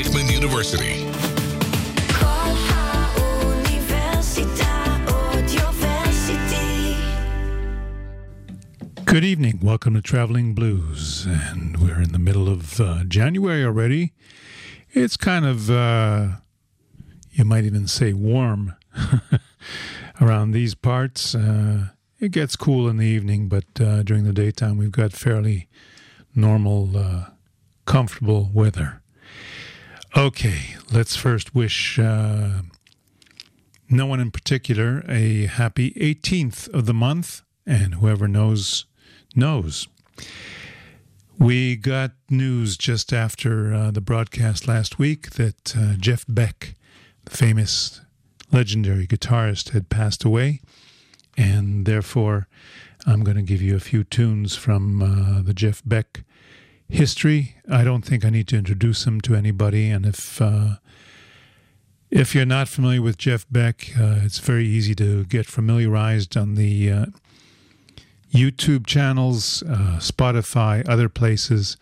Reichman University. Good evening. Welcome to Traveling Blues. And we're in the middle of uh, January already. It's kind of, uh, you might even say, warm around these parts. Uh, it gets cool in the evening, but uh, during the daytime, we've got fairly normal, uh, comfortable weather. Okay, let's first wish uh, no one in particular a happy 18th of the month, and whoever knows knows. We got news just after uh, the broadcast last week that uh, Jeff Beck, the famous legendary guitarist, had passed away, and therefore I'm going to give you a few tunes from uh, the Jeff Beck history. I don't think I need to introduce him to anybody, and if uh, if you're not familiar with Jeff Beck, uh, it's very easy to get familiarized on the uh, YouTube channels, uh, Spotify, other places.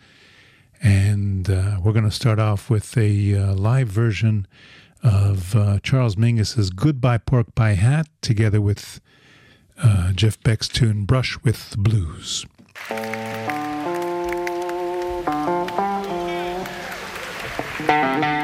And uh, we're going to start off with a uh, live version of Charles Mingus's Goodbye Pork Pie Hat together with Jeff Beck's tune Brush with the Blues. Bye.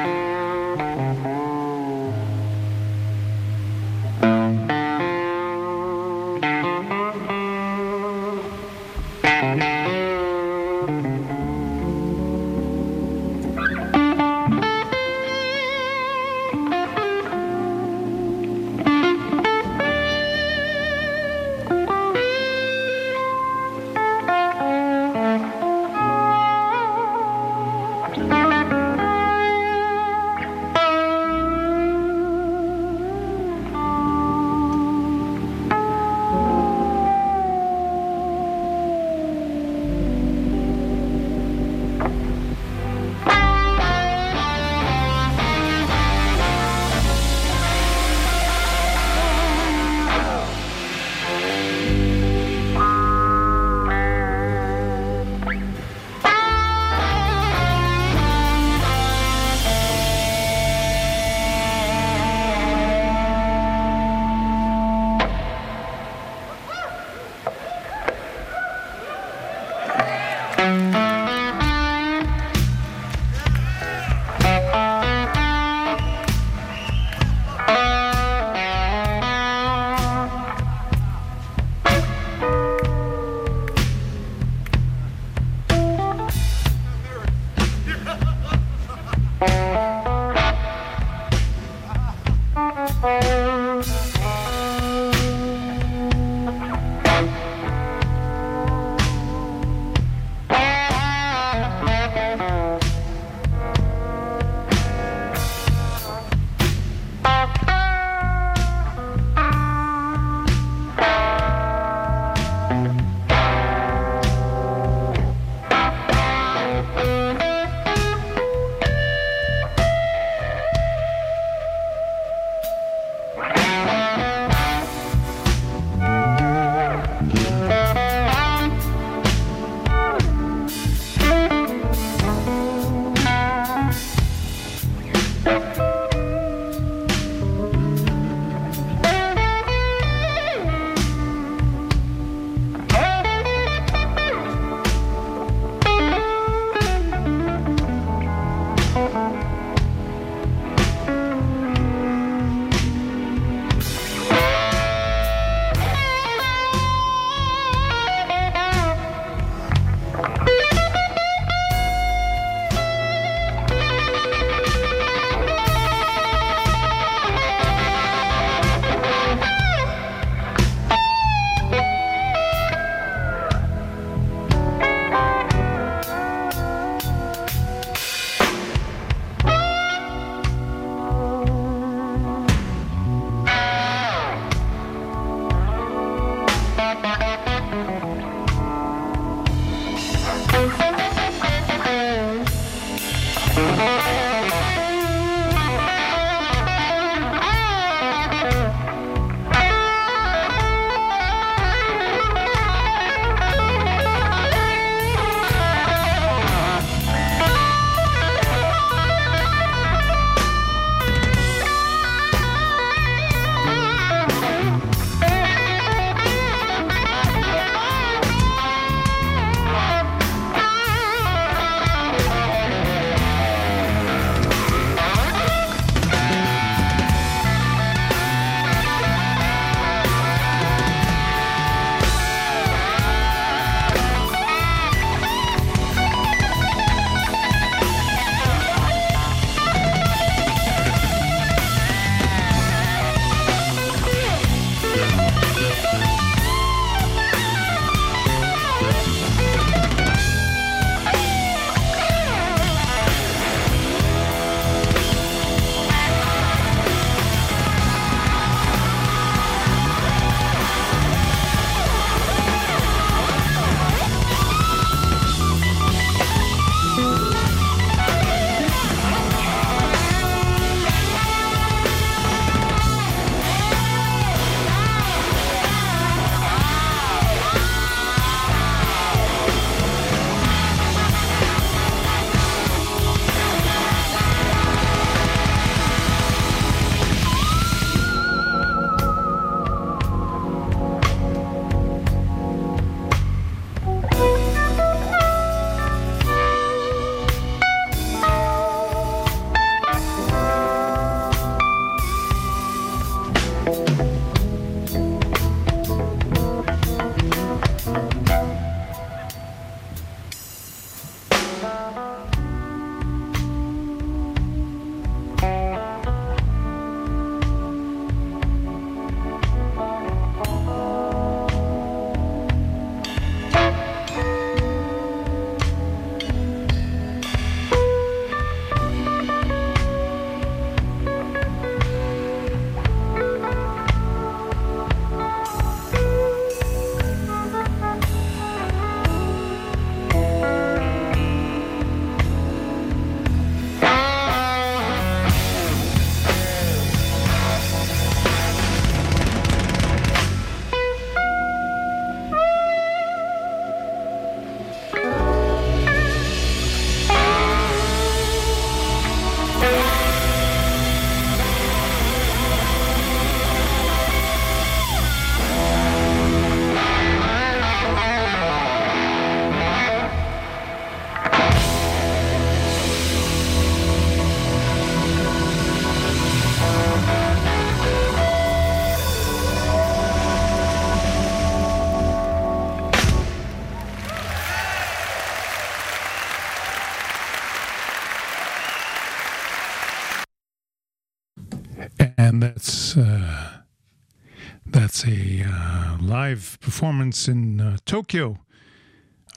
Performance in uh, Tokyo.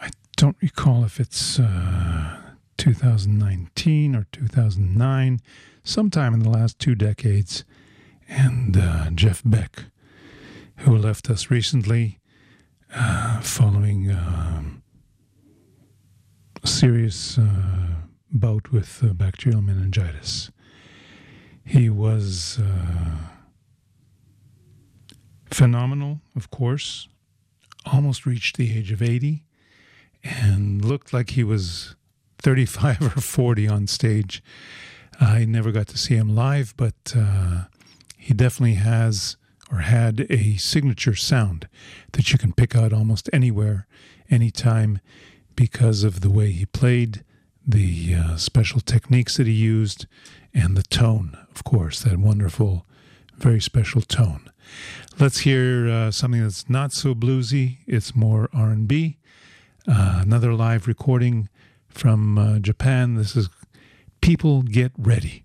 I don't recall if it's uh, 2019 or 2009, sometime in the last two decades. And uh, Jeff Beck, who left us recently uh, following um, a serious uh, bout with bacterial meningitis. He was phenomenal, of course, almost reached the age of 80 and looked like he was 35 or 40 on stage. I never got to see him live, but uh, he definitely has or had a signature sound that you can pick out almost anywhere, anytime, because of the way he played, the uh, special techniques that he used, and the tone, of course, that wonderful, very special tone. Let's hear uh, something that's not so bluesy. It's more R&B. Uh, another live recording from uh, Japan. This is People Get Ready.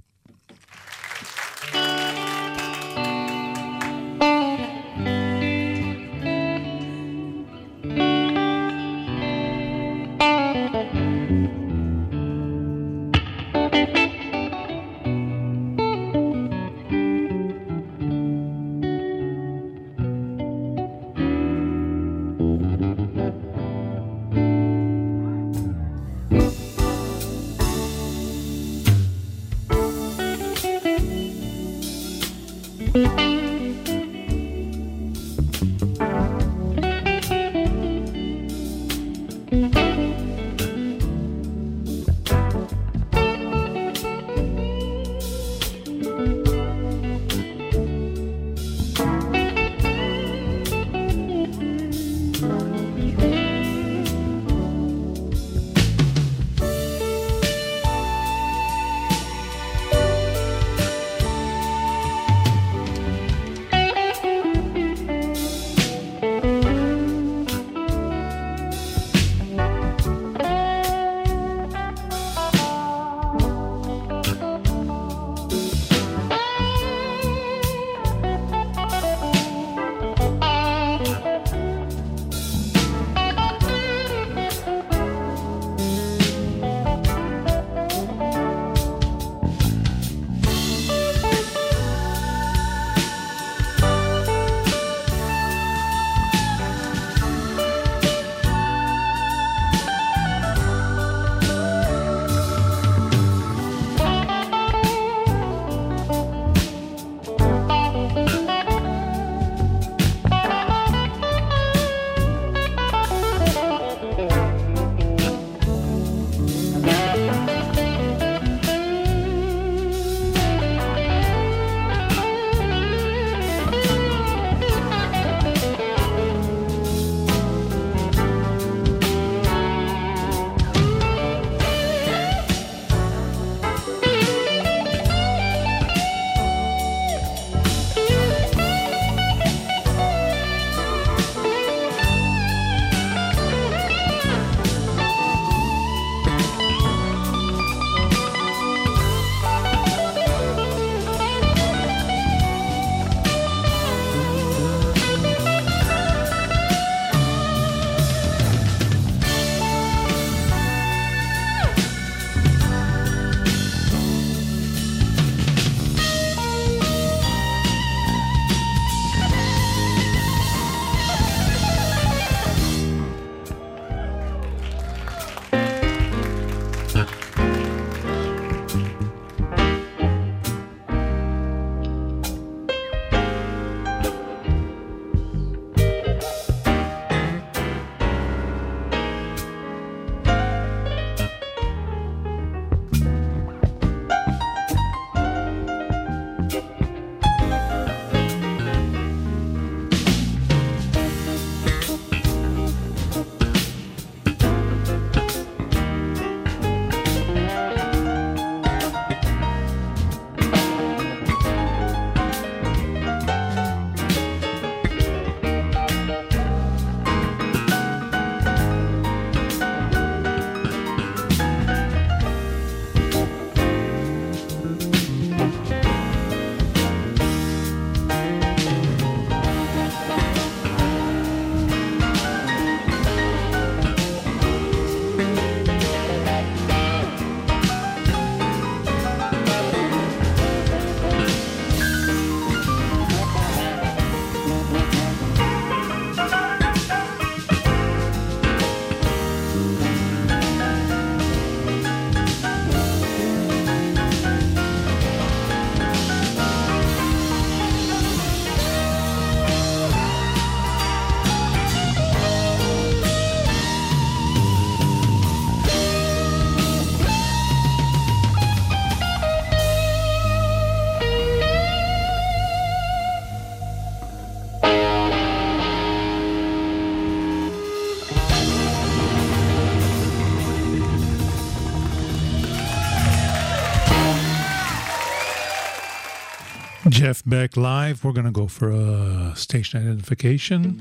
Jeff Beck live. We're going to go for a station identification.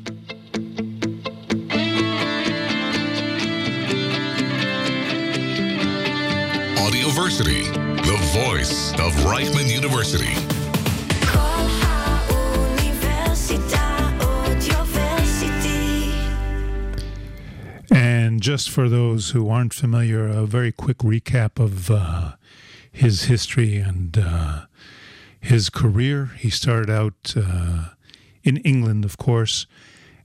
Audioversity, the voice of Reichman University. And just for those who aren't familiar, a very quick recap of uh, his history and uh, his career. He started out uh, in England, of course,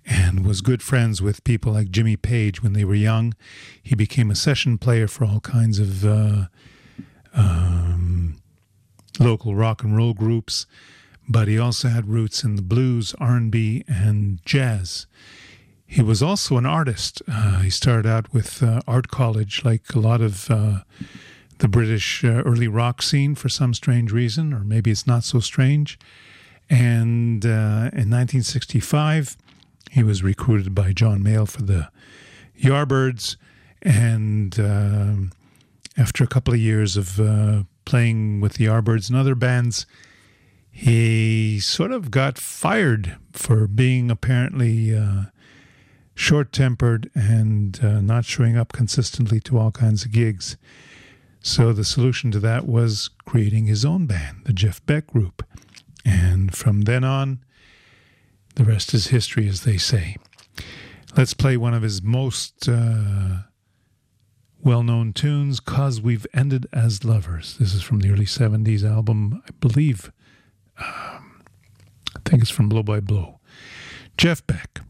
and was good friends with people like Jimmy Page when they were young. He became a session player for all kinds of uh, um, local rock and roll groups, but he also had roots in the blues, R&B, and jazz. He was also an artist. Uh, he started out with uh, art college, like a lot of uh, the British uh, early rock scene for some strange reason, or maybe it's not so strange. And uh, in 1965, he was recruited by John Mayall for the Yardbirds. And um, after a couple of years of uh, playing with the Yardbirds and other bands, he sort of got fired for being apparently short tempered and uh, not showing up consistently to all kinds of gigs. So the solution to that was creating his own band, the Jeff Beck Group. And from then on, the rest is history, as they say. Let's play one of his most uh, well known tunes, Cause We've Ended as Lovers. This is from the early 70s album, I believe. Um, I think it's from Blow by Blow. Jeff Beck.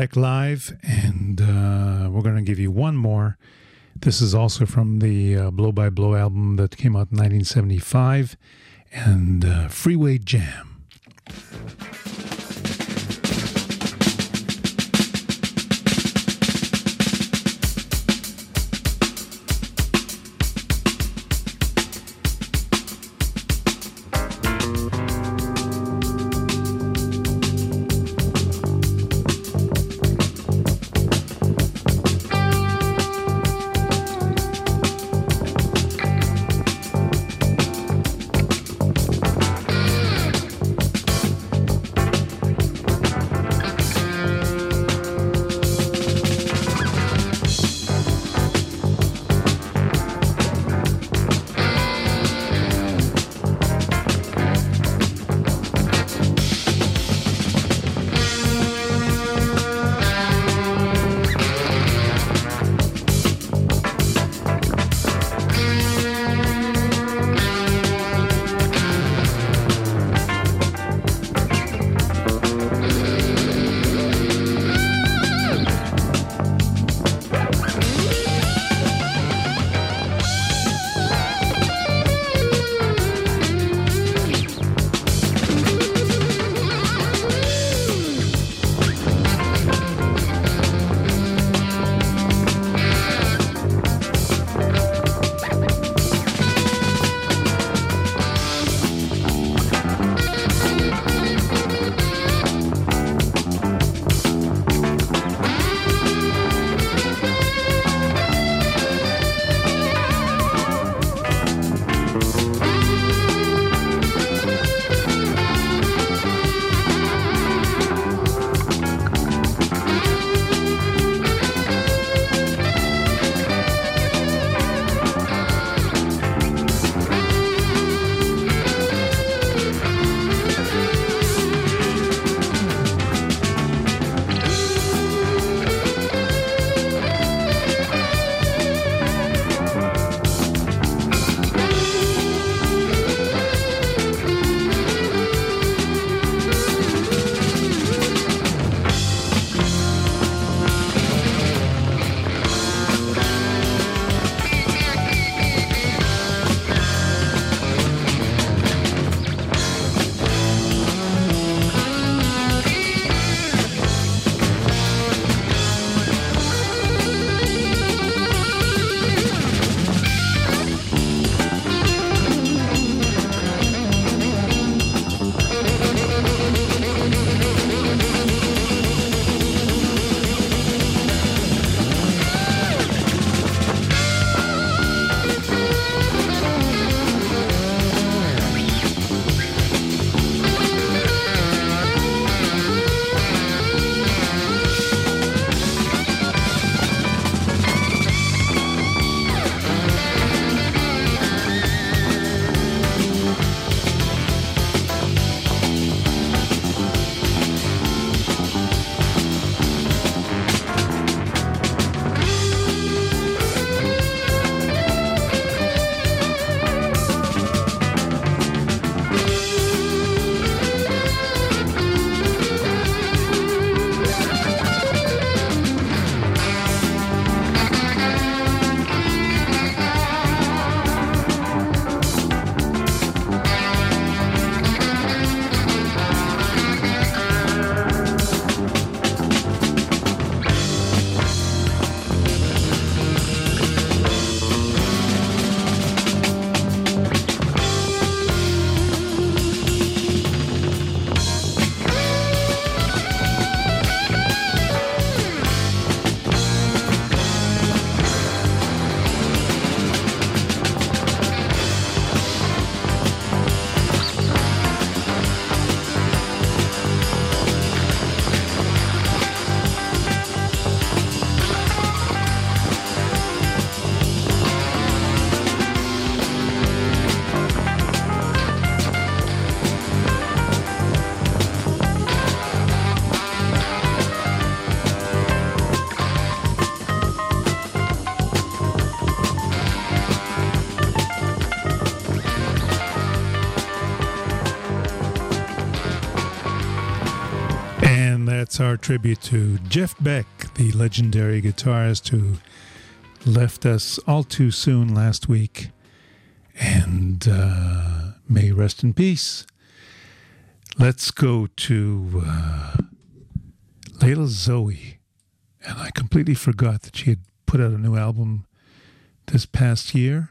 Beck live, and uh, we're going to give you one more. This is also from the uh, Blow by Blow album that came out in 1975, and uh, Freeway Jam. Our tribute to Jeff Beck, the legendary guitarist who left us all too soon last week. And uh, may rest in peace. Let's go to uh, Layla Zoe. And I completely forgot that she had put out a new album this past year.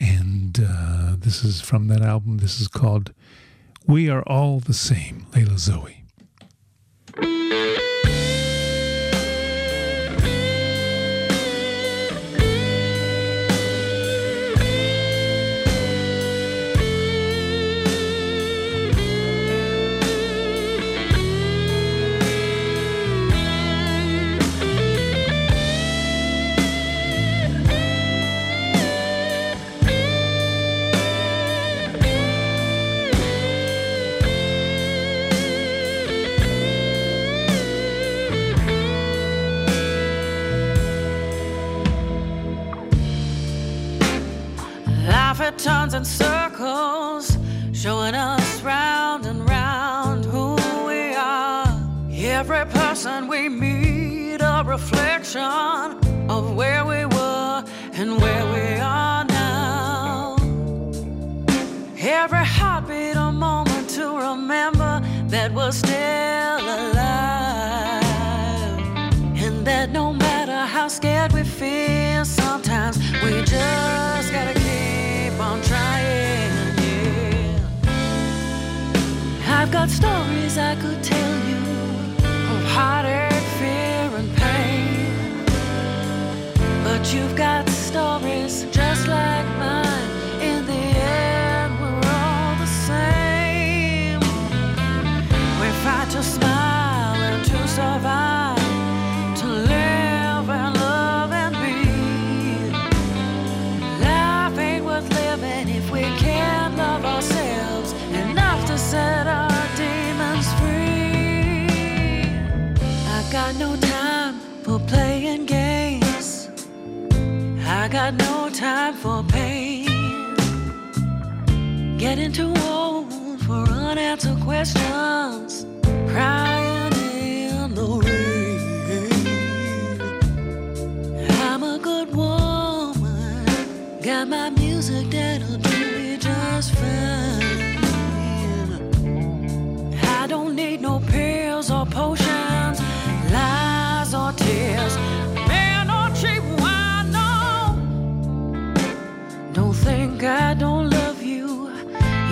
And uh, this is from that album. This is called We Are All the Same, Layla Zoe. Música turns in circles, showing us round and round who we are. Every person we meet, a reflection of where we were and where we are now. Every heartbeat, a moment to remember that we're still alive. And that no matter how scared we feel, sometimes we just Got stories I could tell you of heartache, fear, and pain. But you've got stories got no time for pain. Getting too old for unanswered questions. Crying in the rain. I'm a good woman. Got my music that'll do me just fine. I don't need no pills or potions, lies or tears, I don't love you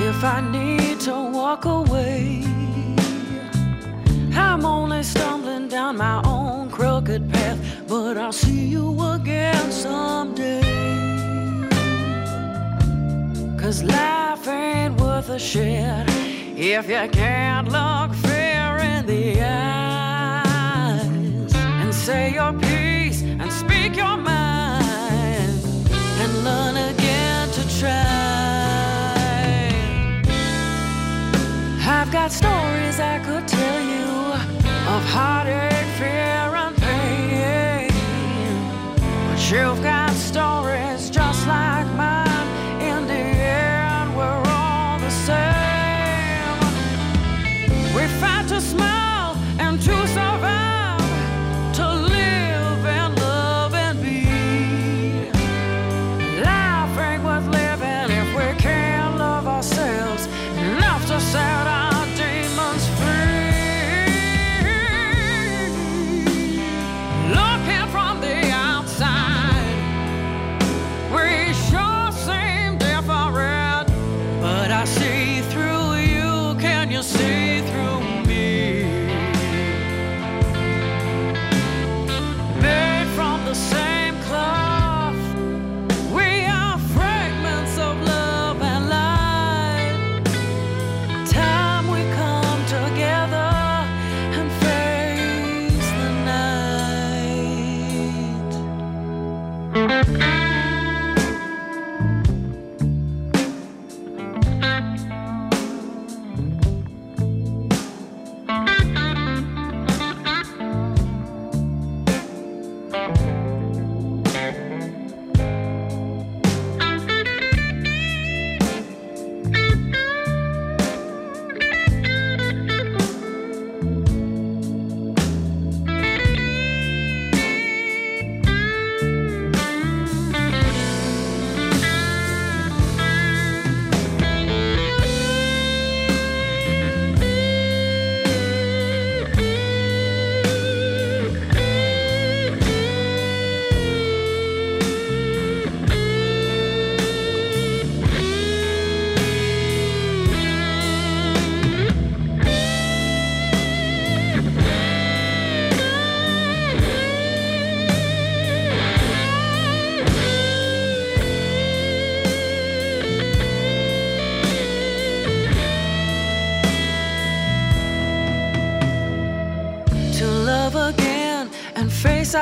if I need to walk away. I'm only stumbling down my own crooked path, but I'll see you again someday. Cause life ain't worth a shit if you can't look fear in the eyes and say your piece and speak your mind and learn again I've got stories I could tell you of heartache, fear, and pain, but you've got stories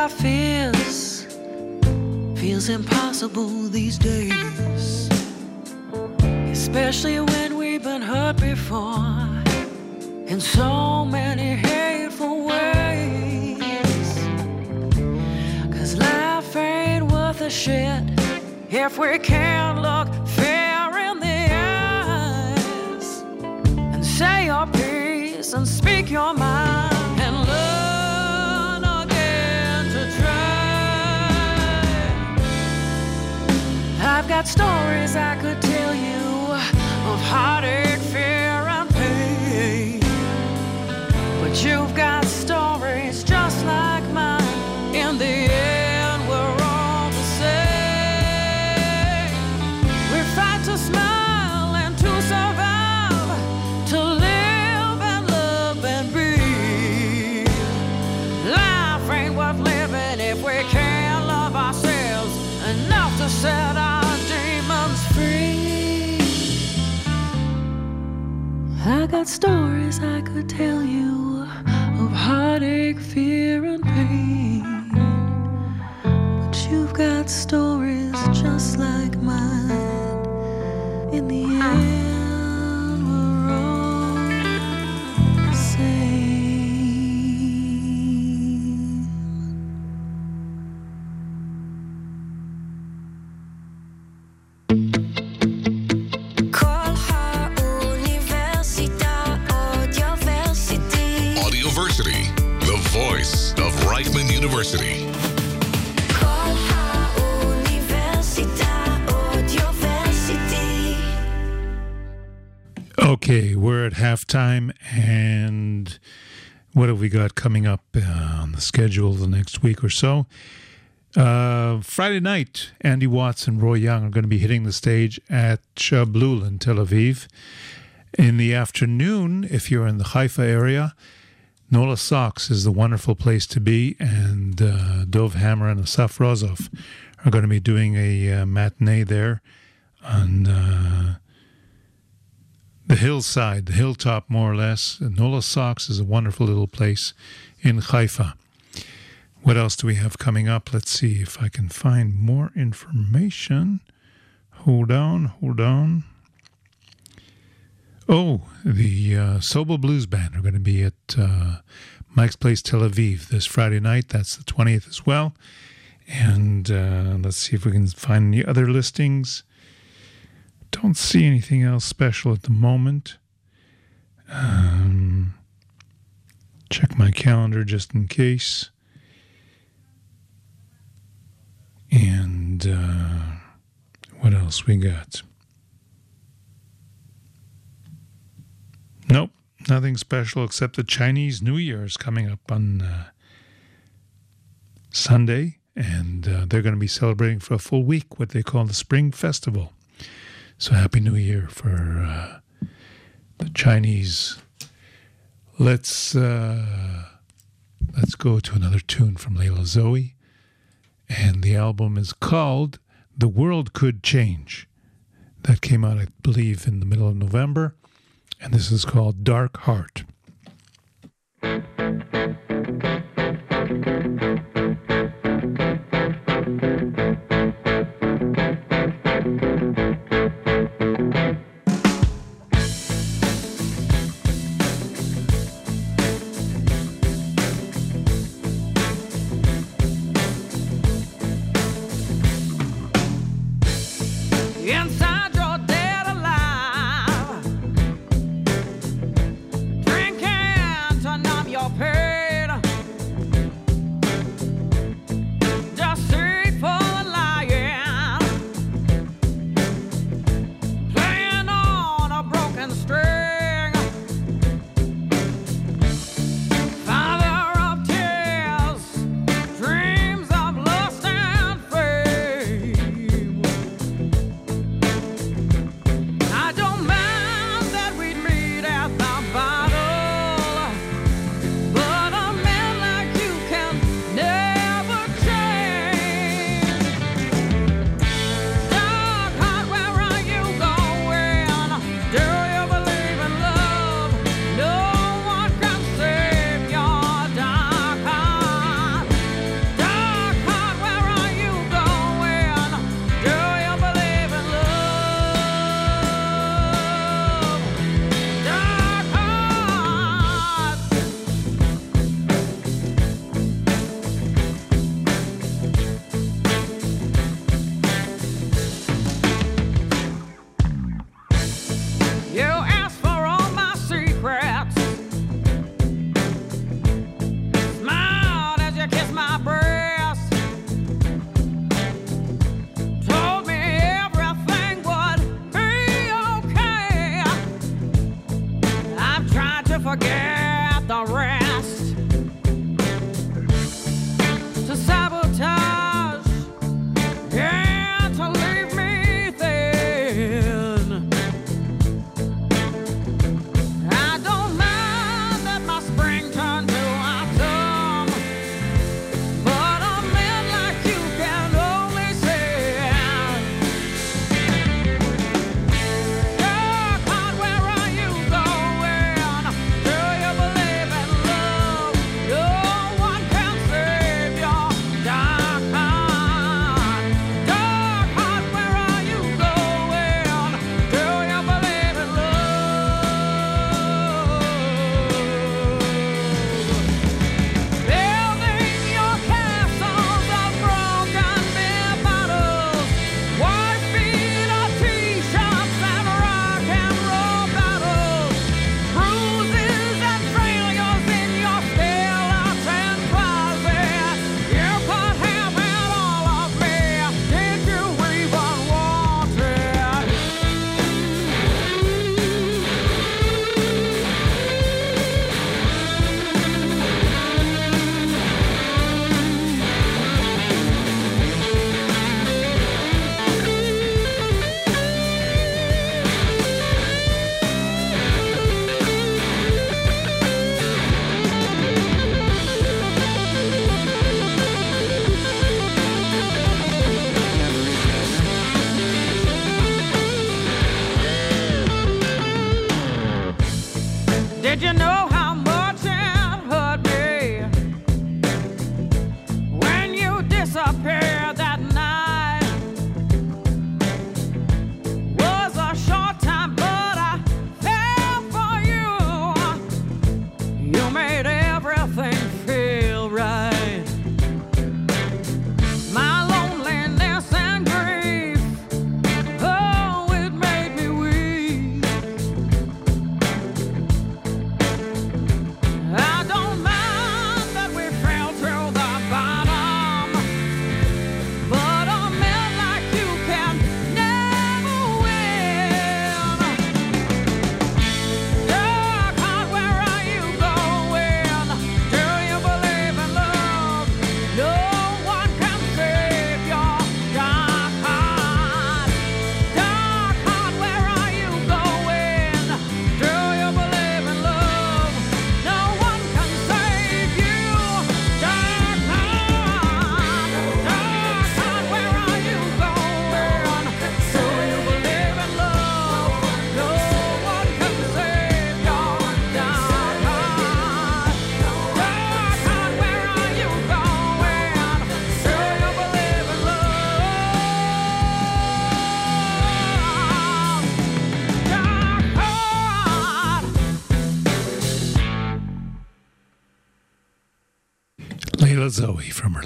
fears feels impossible these days, I've got stories I could tell you of heartache, fear, and pain. But you've got stories just like mine. In the end, we're all the same. We fight to smile and to survive, to live and love and be. Life ain't worth living if we can't love ourselves enough to set got stories I could tell you of heartache, fear, and pain. But you've got stories just like mine. In the end, University. Okay, we're at halftime, and what have we got coming up uh, on the schedule the next week or so? Uh, Friday night, Andy Watts and Roy Young are going to be hitting the stage at Shablul in Tel Aviv. In the afternoon, if you're in the Haifa area, Nola Socks is the wonderful place to be, and uh, Dov Hammer and Asaf Rozov are going to be doing a uh, matinee there on uh, the hillside, the hilltop, more or less. And Nola Socks is a wonderful little place in Haifa. What else do we have coming up? Let's see if I can find more information. Hold on, hold on. Oh, the uh, Blues Band are going to be at uh, Mike's Place, Tel Aviv this Friday night. That's the 20th as well. And uh, let's see if we can find any other listings. Don't see anything else special at the moment. Um, check my calendar just in case. And uh, what else we got? Nope, nothing special except the Chinese New Year is coming up on uh, Sunday, and uh, they're going to be celebrating for a full week what they call the Spring Festival. So Happy New Year for uh, the Chinese. Let's uh, let's go to another tune from Layla Zoe, and the album is called "The World Could Change." That came out, I believe, in the middle of November, and this is called "Dark Heart."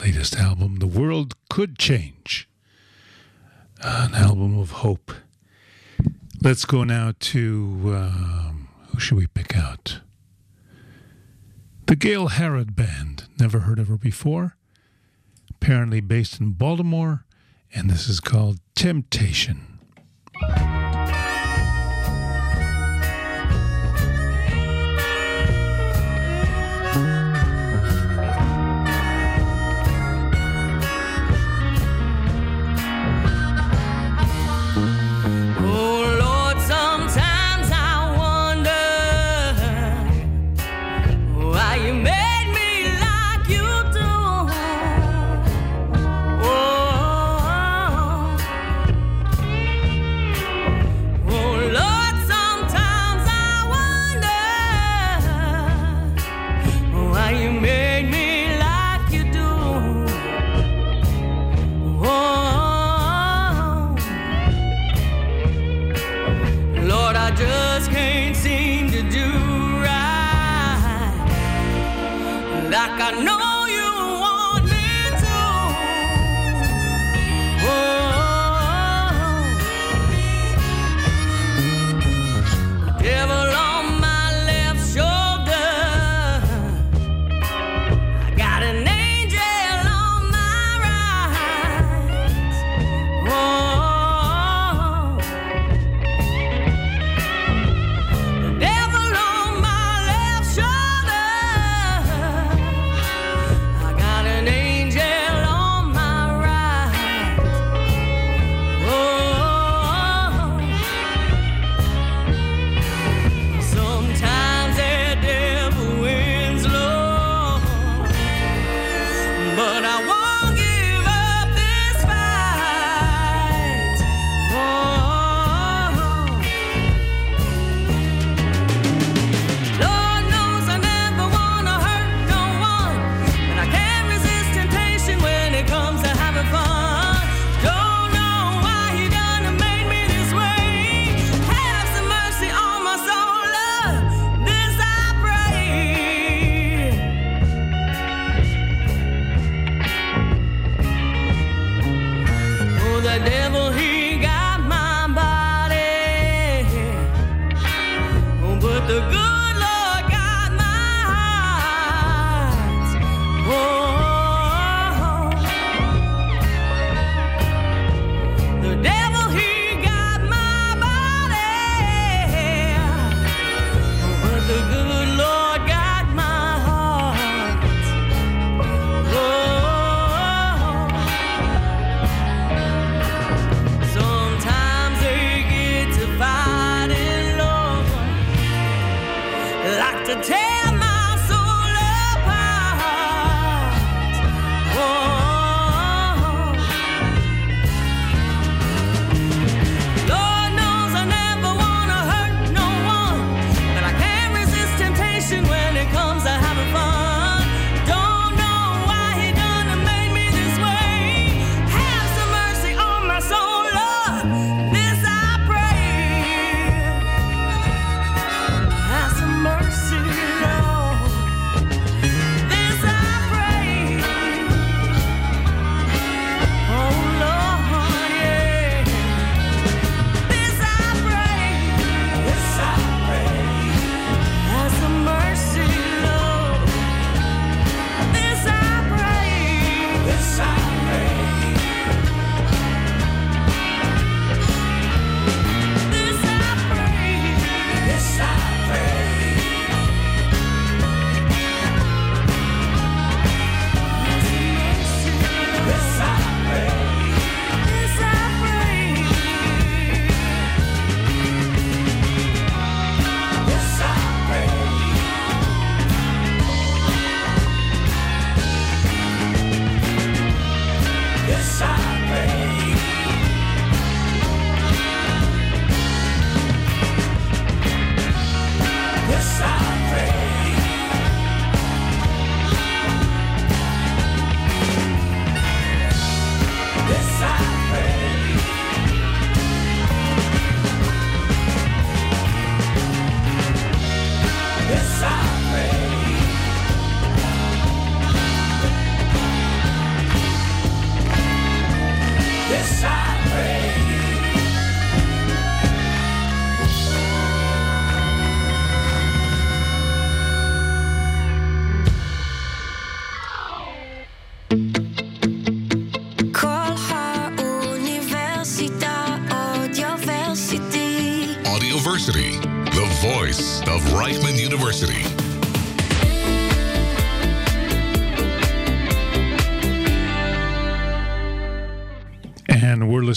latest album, The World Could Change, an album of hope. Let's go now to um, who should we pick out? The Gail Harrod Band. Never heard of her before. Apparently based in Baltimore, and this is called Temptation.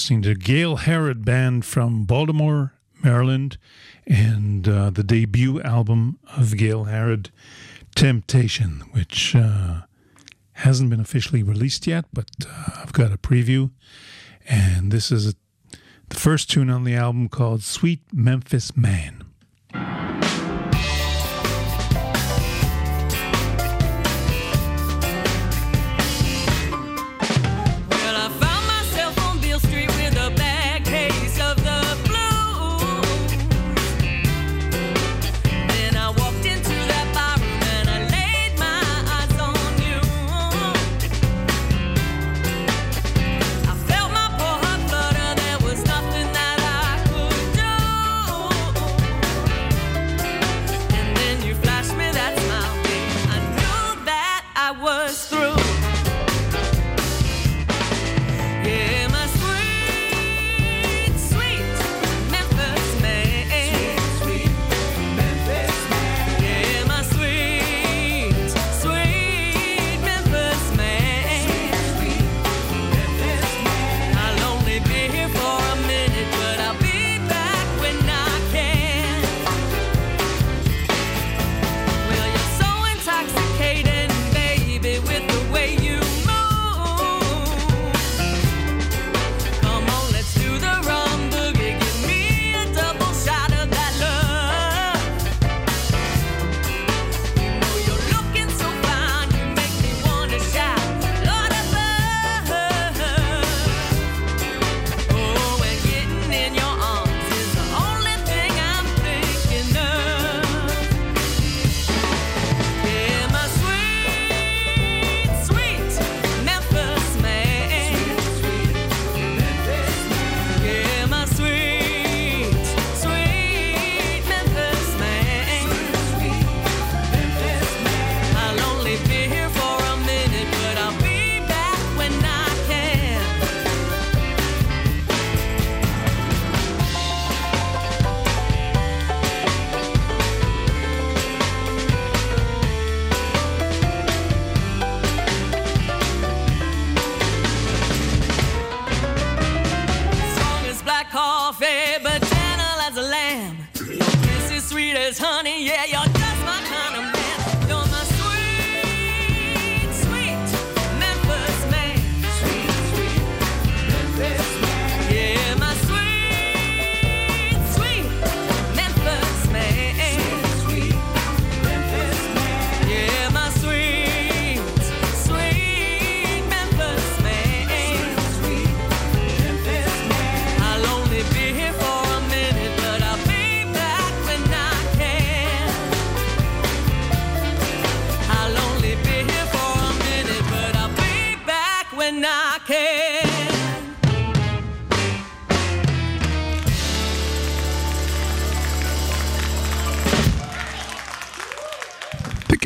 Listening to Gail Harrod Band from Baltimore, Maryland, and uh, the debut album of Gail Harrod, Temptation, which uh, hasn't been officially released yet, but uh, I've got a preview. And this is a, the first tune on the album called Sweet Memphis Man.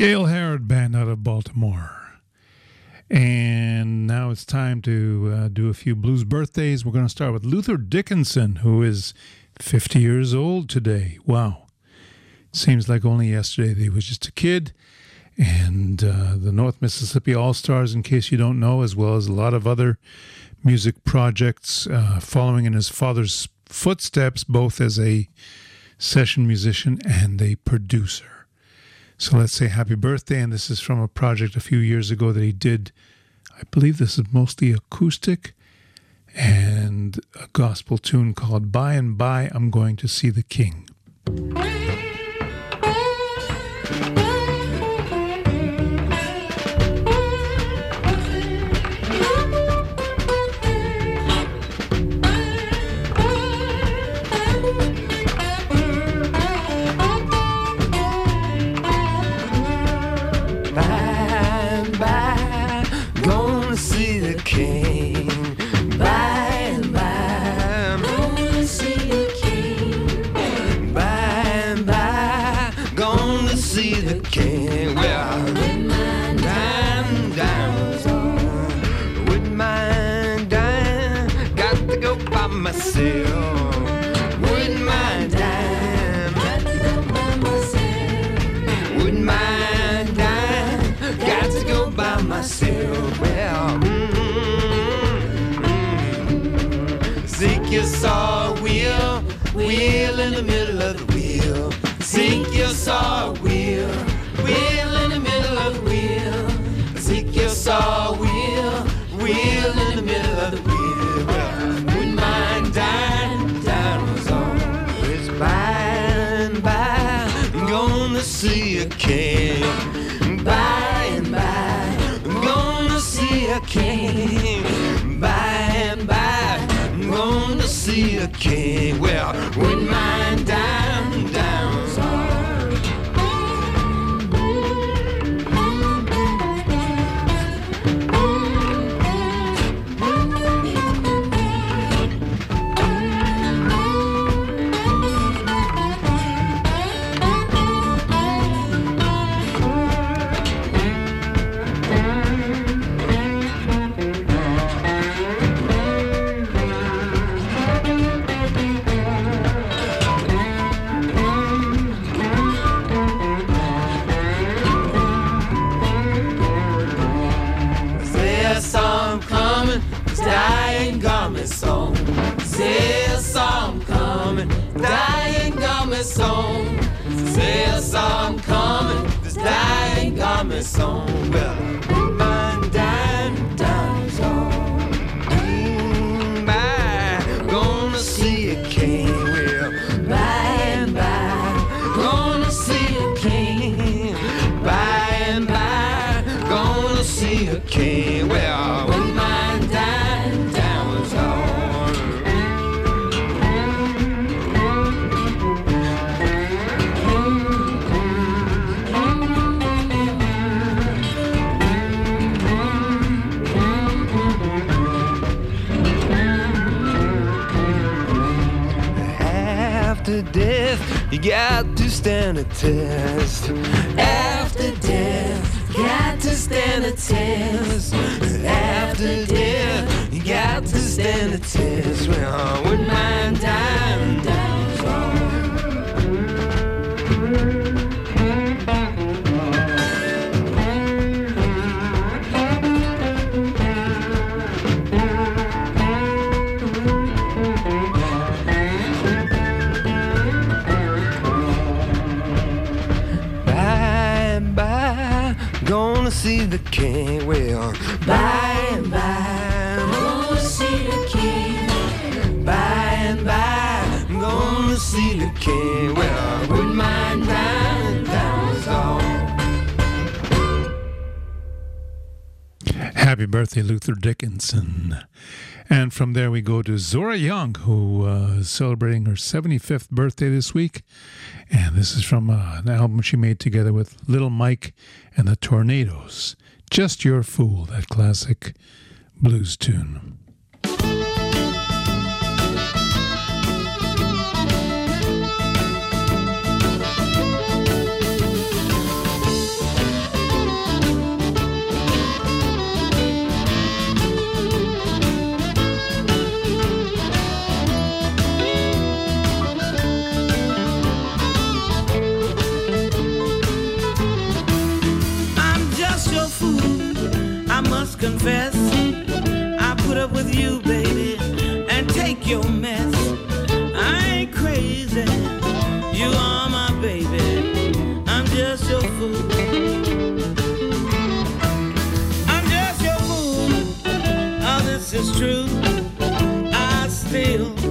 Gail Harrod Band out of Baltimore. And now it's time to uh, do a few blues birthdays. We're going to start with Luther Dickinson, who is 50 years old today. Wow. Seems like only yesterday he was just a kid. And uh, the North Mississippi All Stars, in case you don't know, as well as a lot of other music projects, uh, following in his father's footsteps, both as a session musician and a producer. So let's say happy birthday. And this is from a project a few years ago that he did. I believe this is mostly acoustic and a gospel tune called By and By I'm Going to See the King. In the middle of the wheel. Zekiel saw wheel, wheel in the middle of the wheel. Zekiel saw wheel, wheel in the middle of the wheel. Well, when mine died, down was on. It's by and by, I'm gonna see a king. By and by, I'm gonna see a king. See a king. Well, when mine down, see a king. Well, when mine died, down was on. After death, you got to stand a test. After death, got to stand a test. After death, you got to stand a test. Well, when mine died, down the king. Well, by and by, gonna see the king. By and by, gonna see the king. Well, with mine down, down is all. Happy birthday, Luther Dickinson. And from there, we go to Zora Young, who uh, is celebrating her 75th birthday this week. And this is from uh, an album she made together with Little Mike and the Tornadoes. Just Your Fool, that classic blues tune. Is true. I still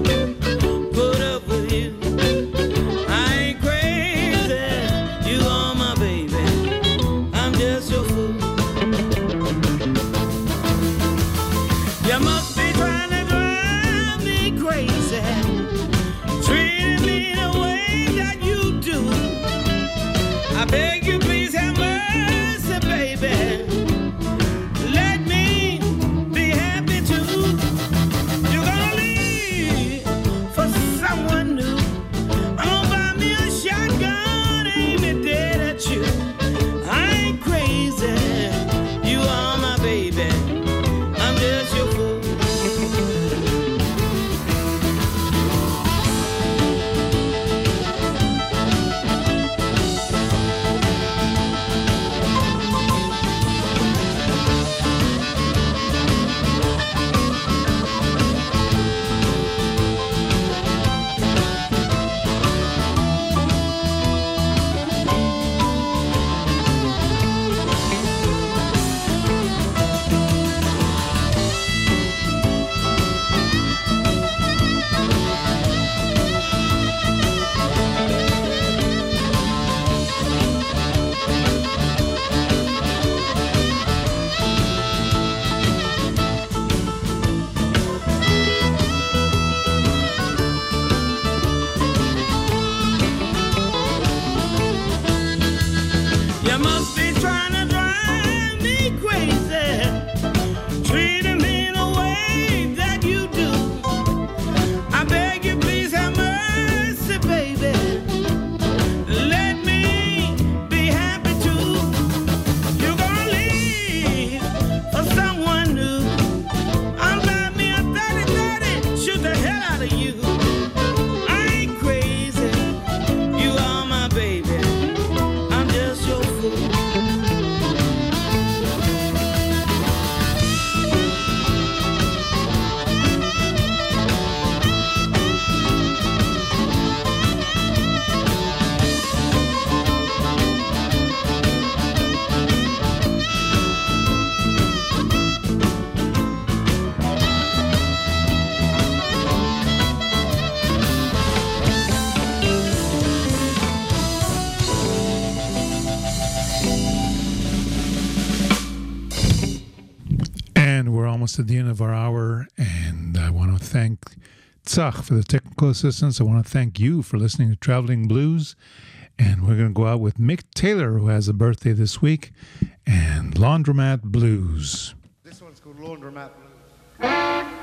of our hour, and I want to thank Tzach for the technical assistance. I want to thank you for listening to Traveling Blues. And we're going to go out with Mick Taylor, who has a birthday this week, and Laundromat Blues. This one's called Laundromat Blues.